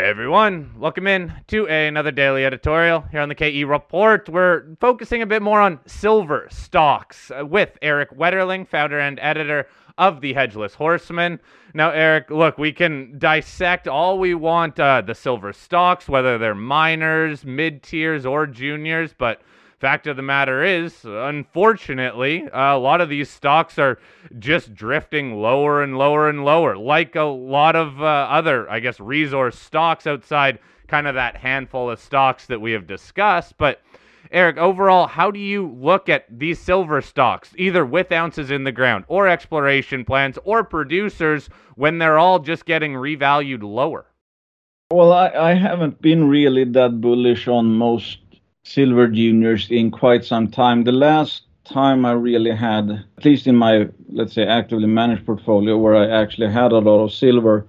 Hey everyone, welcome in to another daily editorial here on the KE Report. We're focusing a bit more on silver stocks uh, with Erik Wetterling, founder and editor of the Hedgeless Horseman. Now, Erik, look, we can dissect all we want uh, the silver stocks, whether they're minors, mid tiers, or juniors, but fact of the matter is, unfortunately, a lot of these stocks are just drifting lower and lower and lower, like a lot of uh, other, I guess, resource stocks outside kind of that handful of stocks that we have discussed. But Erik, overall, how do you look at these silver stocks, either with ounces in the ground or exploration plans or producers, when they're all just getting revalued lower? Well, I, I haven't been really that bullish on most silver juniors in quite some time. The last time I really had, at least in my, let's say, actively managed portfolio, where I actually had a lot of silver,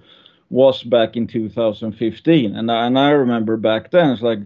was back in 2015. And I, and I remember back then, it's like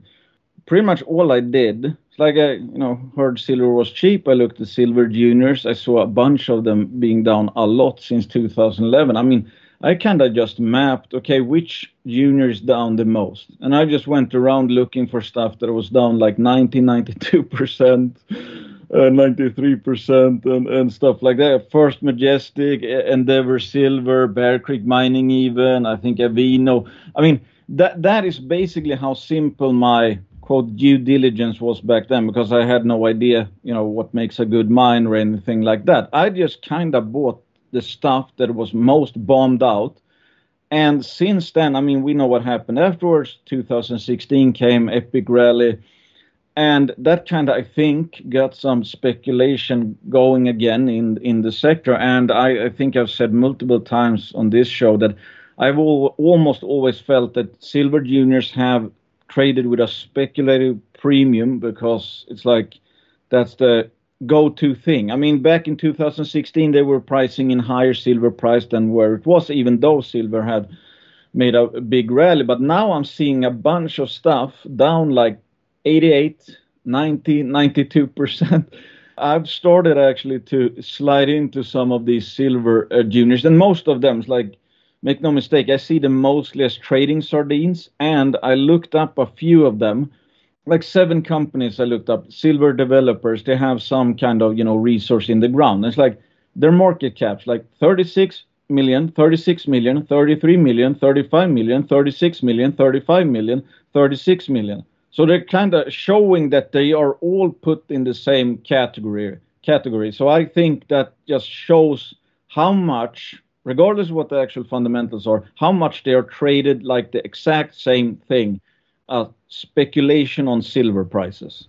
pretty much all I did. It's like I, you know, heard silver was cheap. I looked at silver juniors. I saw a bunch of them being down a lot since 2011. I mean, I kind of just mapped, okay, which juniors down the most. And I just went around looking for stuff that was down like 90, 92%, uh, 93%, and, and stuff like that. First Majestic, Endeavour Silver, Bear Creek Mining, even, I think Avino. I mean, that that is basically how simple my quote due diligence was back then because I had no idea, you know, what makes a good mine or anything like that. I just kind of bought the stuff that was most bombed out. And since then, I mean, we know what happened afterwards. 2016 came, Epic Rally, and that kind of, I think, got some speculation going again in in the sector. And I, I think I've said multiple times on this show that I've al- almost always felt that silver juniors have traded with a speculative premium because it's like that's the go-to thing. I mean, back in 2016, they were pricing in higher silver price than where it was, even though silver had made a, big rally. But now I'm seeing a bunch of stuff down like 88, 90, 92 percent. I've started actually to slide into some of these silver uh, juniors, and most of them, like, make no mistake, I see them mostly as trading sardines, and I looked up a few of them like seven companies I looked up, silver developers, they have some kind of, you know, resource in the ground. It's like their market caps like 36 million, 36 million, 33 million, 35 million, 36 million, 35 million, 36 million. So they're kind of showing that they are all put in the same category category. So I think that just shows how much regardless of what the actual fundamentals are, how much they are traded like the exact same thing uh, speculation on silver prices.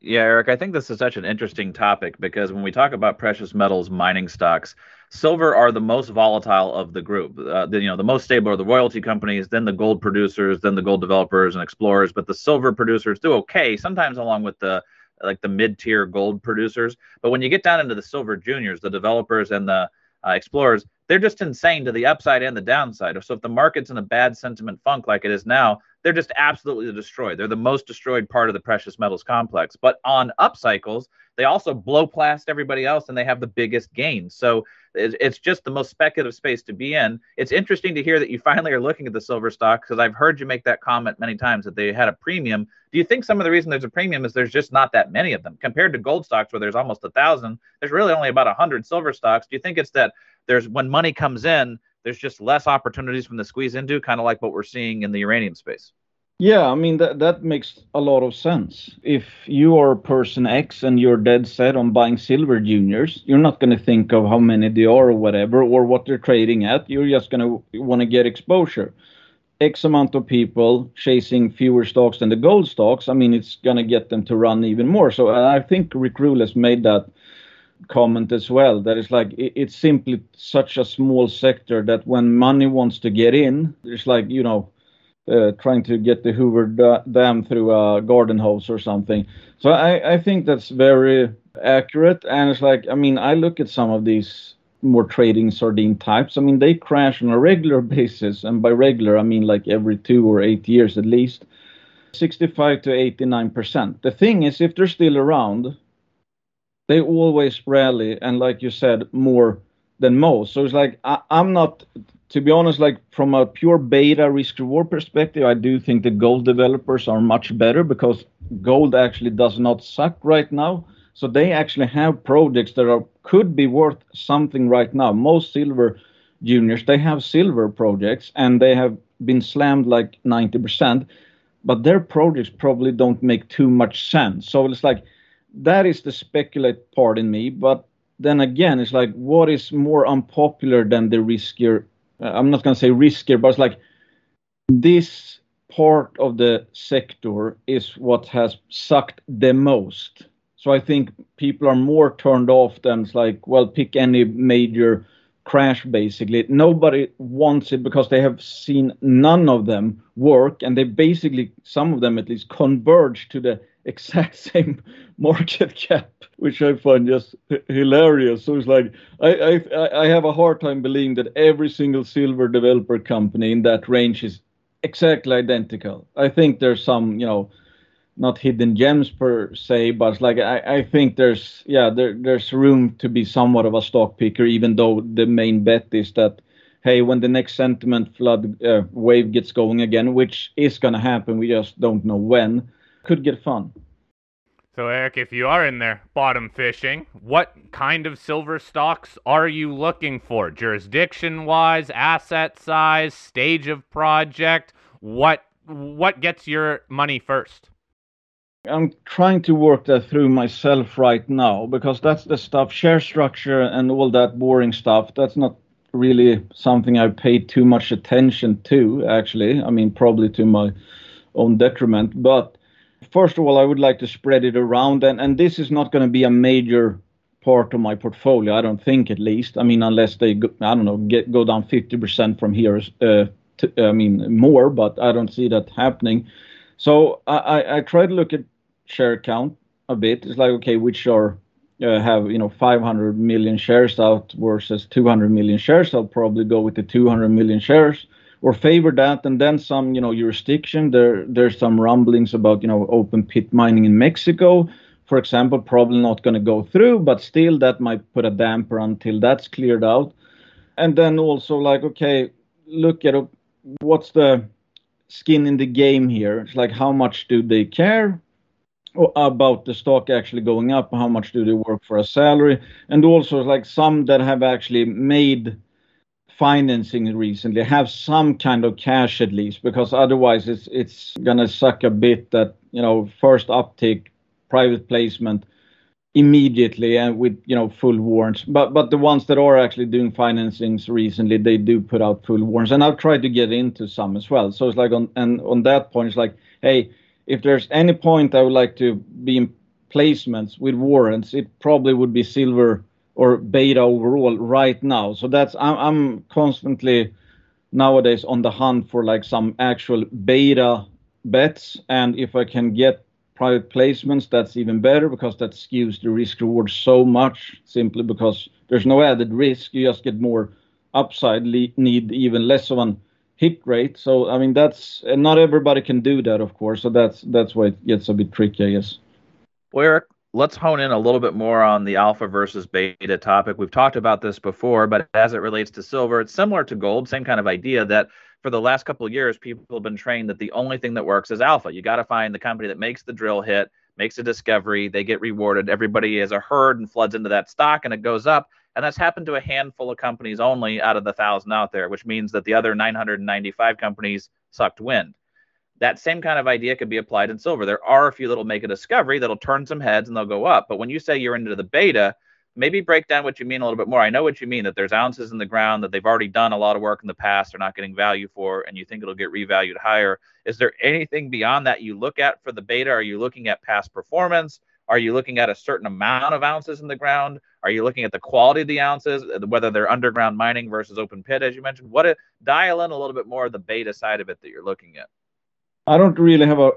Yeah, Erik, I think this is such an interesting topic because when we talk about precious metals mining stocks, silver are the most volatile of the group. Uh, the, you know, the most stable are the royalty companies, then the gold producers, then the gold developers and explorers. But the silver producers do okay, sometimes along with the like the mid-tier gold producers. But when you get down into the silver juniors, the developers and the uh, explorers, they're just insane to the upside and the downside. So if the market's in a bad sentiment funk like it is now, they're just absolutely destroyed. They're the most destroyed part of the precious metals complex. But on up cycles, they also blow past everybody else and they have the biggest gains. So it's just the most speculative space to be in. It's interesting to hear that you finally are looking at the silver stock because I've heard you make that comment many times that they had a premium. Do you think some of the reason there's a premium is there's just not that many of them compared to gold stocks where there's almost a thousand? There's really only about a hundred silver stocks. Do you think it's that there's when money comes in, there's just less opportunities from the squeeze into, kind of like what we're seeing in the uranium space. Yeah, I mean that that makes a lot of sense. If you are person X and you're dead set on buying silver juniors, you're not going to think of how many they are or whatever or what they're trading at. You're just going to want to get exposure. X amount of people chasing fewer stocks than the gold stocks. I mean, it's going to get them to run even more. So I think Rick Rule has made that comment as well that it's like it's simply such a small sector that when money wants to get in it's like you know uh, trying to get the hoover dam through a garden hose or something. So I, I think that's very accurate and it's like i mean i look at some of these more trading sardine types. I mean they crash on a regular basis and by regular i mean like every two or eight years at least 65 to 89 percent. The thing is if they're still around they always rally and like you said more than most so it's like I, am not to be honest, like from a pure beta risk reward perspective, I do think the gold developers are much better because gold actually does not suck right now. So they actually have projects that are could be worth something right now. Most silver juniors they have silver projects and they have been slammed like 90%, but their projects probably don't make too much sense. So it's like that is the speculate part in me, but then again, it's like what is more unpopular than the riskier uh, I'm not going to say riskier, but it's like this part of the sector is what has sucked the most. So I think people are more turned off than it's like, well, pick any major crash basically. Nobody wants it because they have seen none of them work and they basically, some of them at least, converge to the exact same market cap, which I find just hilarious. So it's like I, I I have a hard time believing that every single silver developer company in that range is exactly identical. I think there's some, you know, not hidden gems per se, but like I, I think there's yeah there there's room to be somewhat of a stock picker, even though the main bet is that hey, when the next sentiment flood uh, wave gets going again, which is gonna happen, we just don't know when could get fun. So, Erik, if you are in there bottom fishing, what kind of silver stocks are you looking for? Jurisdiction wise, asset size, stage of project? What what gets your money first? I'm trying to work that through myself right now because that's the stuff, share structure and all that boring stuff. That's not really something I paid too much attention to, actually. I mean, probably to my own detriment. But first of all, I would like to spread it around, and, and this is not going to be a major part of my portfolio. I don't think, at least. I mean, unless they, go, I don't know, get go down 50% from here. Uh, to, I mean, more, but I don't see that happening. So I, I, I try to look at share count a bit. It's like, okay, which are uh, have you know 500 million shares out versus 200 million shares. I'll probably go with the 200 million shares or favor that and then some you know jurisdiction. There there's some rumblings about you know open pit mining in mexico. For example probably not going to go through but still that might put a damper until that's cleared out. And then also like okay look at what's the skin in the game here? It's like how much do they care about the stock actually going up? How much do they work for a salary? And also like some that have actually made financing recently have some kind of cash at least because otherwise it's it's gonna suck a bit that you know first uptick private placement immediately and with you know full warrants. But but the ones that are actually doing financings recently they do put out full warrants. And i've tried to get into some as well. So it's like on and on that point it's like hey if there's any point i would like to be in placements with warrants it probably would be silver or beta overall right now. So that's I'm, I'm constantly nowadays on the hunt for like some actual beta bets, and if I can get private placements, that's even better because that skews the risk reward so much. Simply because there's no added risk, you just get more upside. Need even less of an hit rate. So I mean that's not everybody can do that, of course. So that's that's why it gets a bit tricky, I guess. Well, Erik, let's hone in a little bit more on the alpha versus beta topic. We've talked about this before, but as it relates to silver, it's similar to gold, same kind of idea that for the last couple of years, people have been trained that the only thing that works is alpha. You got to find the company that makes the drill hit, makes a discovery, they get rewarded. Everybody is a herd and floods into that stock and it goes up. And that's happened to a handful of companies only out of the thousand out there, which means that the other 995 companies sucked wind that same kind of idea could be applied in silver. There are a few that'll make a discovery that'll turn some heads and they'll go up. But when you say you're into the beta, maybe break down what you mean a little bit more. I know what you mean that there's ounces in the ground that they've already done a lot of work in the past, they're not getting value for, and you think it'll get revalued higher. Is there anything beyond that you look at for the beta? Are you looking at past performance? Are you looking at a certain amount of ounces in the ground? Are you looking at the quality of the ounces, uh, whether they're underground mining versus open pit, as you mentioned? What uh, dial in a little bit more of the beta side of it that you're looking at? I don't really have a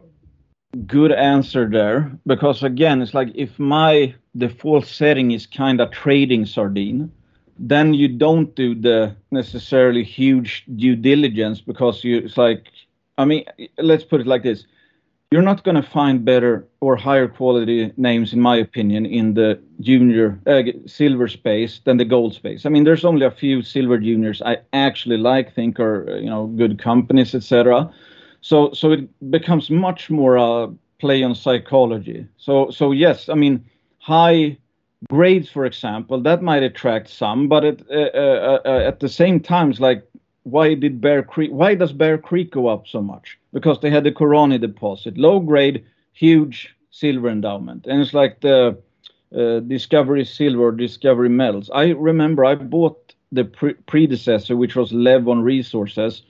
good answer there because again, it's like if my default setting is kind of trading sardine, then you don't do the necessarily huge due diligence because you it's like I mean, let's put it like this. you're not going to find better or higher quality names, in my opinion, in the junior uh, silver space than the gold space. I mean, there's only a few silver juniors I actually like, think are you know good companies, etc. So so it becomes much more a play on psychology. So so yes, I mean high grades, for example, that might attract some, but it, uh, uh, uh, at the same time, it's like why did Bear Creek? Why does Bear Creek go up so much? Because they had the Corani deposit, low grade, huge silver endowment, and it's like the uh, Discovery Silver, Discovery Metals. I remember I bought the pre- predecessor, which was Levon Resources.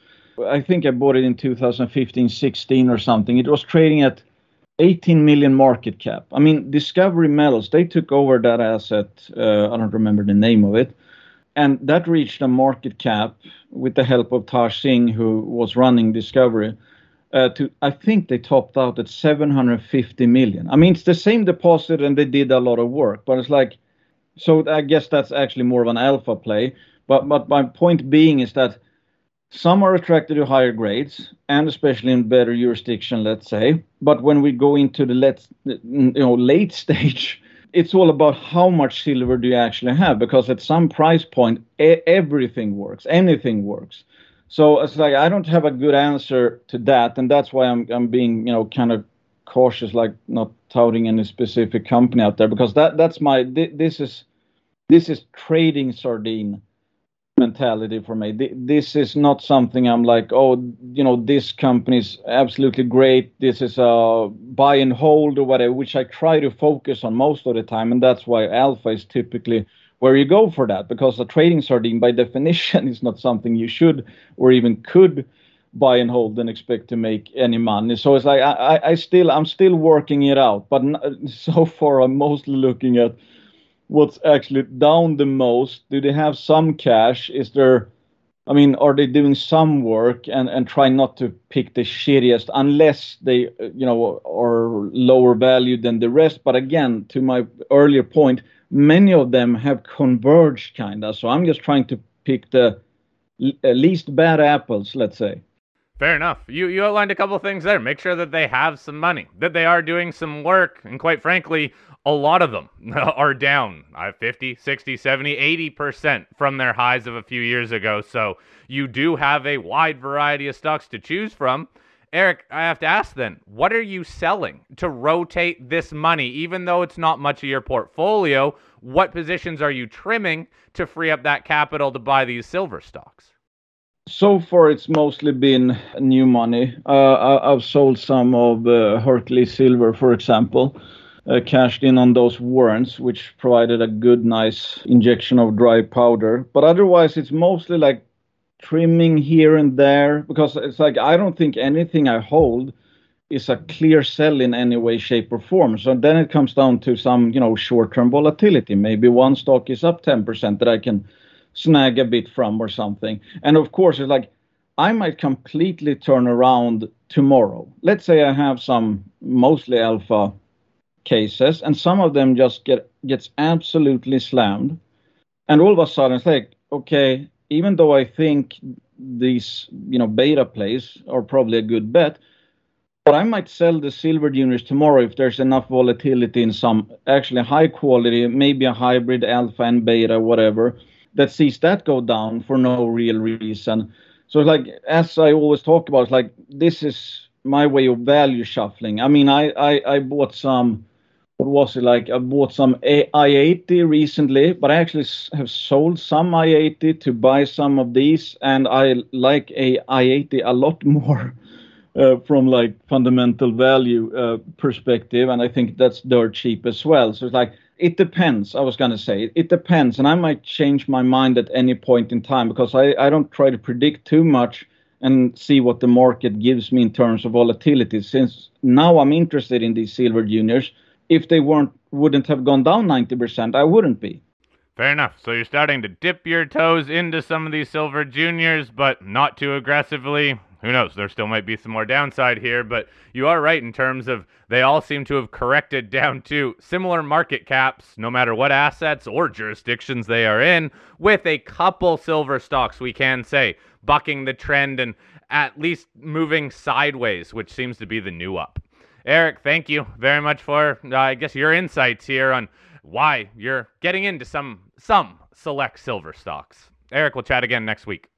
I think I bought it in 2015, 16 or something. It was trading at 18 million market cap. I mean, Discovery Metals, they took over that asset. Uh, I don't remember the name of it and that reached a market cap with the help of Taj Singh, who was running Discovery. Uh, to I think they topped out at 750 million. I mean, it's the same deposit, and they did a lot of work, but it's like, so I guess that's actually more of an alpha play. But but my point being is that some are attracted to higher grades, and especially in better jurisdiction, let's say. But when we go into the let's, you know late stage it's all about how much silver do you actually have because at some price point e- everything works anything works so it's like i don't have a good answer to that and that's why i'm i'm being you know kind of cautious like not touting any specific company out there because that that's my this is this is trading sardine mentality for me. This is not something I'm like, oh, you know, this company's absolutely great. This is a buy and hold or whatever, which I try to focus on most of the time. And that's why alpha is typically where you go for that, because a trading sardine, by definition, is not something you should or even could buy and hold and expect to make any money. So it's like I, I still I'm still working it out, but so far I'm mostly looking at what's actually down the most? Do they have some cash? Is there, I mean, are they doing some work and and try not to pick the shittiest unless they, you know, are lower value than the rest? But again, to my earlier point, many of them have converged kinda. So I'm just trying to pick the uh, least bad apples, let's say. Fair enough. You you outlined a couple things there. Make sure that they have some money, that they are doing some work, and quite frankly, a lot of them are down uh, 50, 60, 70, 80% from their highs of a few years ago. So you do have a wide variety of stocks to choose from. Erik, I have to ask then, what are you selling to rotate this money? Even though it's not much of your portfolio, what positions are you trimming to free up that capital to buy these silver stocks? So far, it's mostly been new money. Uh, I've sold some of uh, Hercules Silver, for example uh, cashed in on those warrants, which provided a good, nice injection of dry powder. But otherwise, it's mostly like trimming here and there because it's like I don't think anything I hold is a clear sell in any way, shape, or form. So then it comes down to some, you know, short-term volatility. Maybe one stock is up 10% that I can snag a bit from or something. And of course, it's like I might completely turn around tomorrow. Let's say I have some mostly alpha cases, and some of them just get gets absolutely slammed. And all of a sudden, it's like, okay, even though I think these, you know, beta plays are probably a good bet, but I might sell the silver juniors tomorrow if there's enough volatility in some actually high quality, maybe a hybrid alpha and beta, whatever, that sees that go down for no real reason. So it's like, as I always talk about, it's like this is my way of value shuffling. I mean, I I, I bought some what was it like? I bought some i80 recently, but I actually have sold some i80 to buy some of these, and I like a i80 a lot more uh, from like fundamental value uh, perspective, and I think that's dirt cheap as well. So it's like it depends. I was gonna say it depends, and I might change my mind at any point in time because I I don't try to predict too much and see what the market gives me in terms of volatility. Since now I'm interested in these silver juniors if they weren't wouldn't have gone down 90%, I wouldn't be. Fair enough. So you're starting to dip your toes into some of these silver juniors, but not too aggressively. Who knows? There still might be some more downside here, but you are right in terms of they all seem to have corrected down to similar market caps, no matter what assets or jurisdictions they are in, with a couple silver stocks, we can say, bucking the trend and at least moving sideways, which seems to be the new up. Erik, thank you very much for, uh, I guess, your insights here on why you're getting into some some select silver stocks. Erik, we'll chat again next week.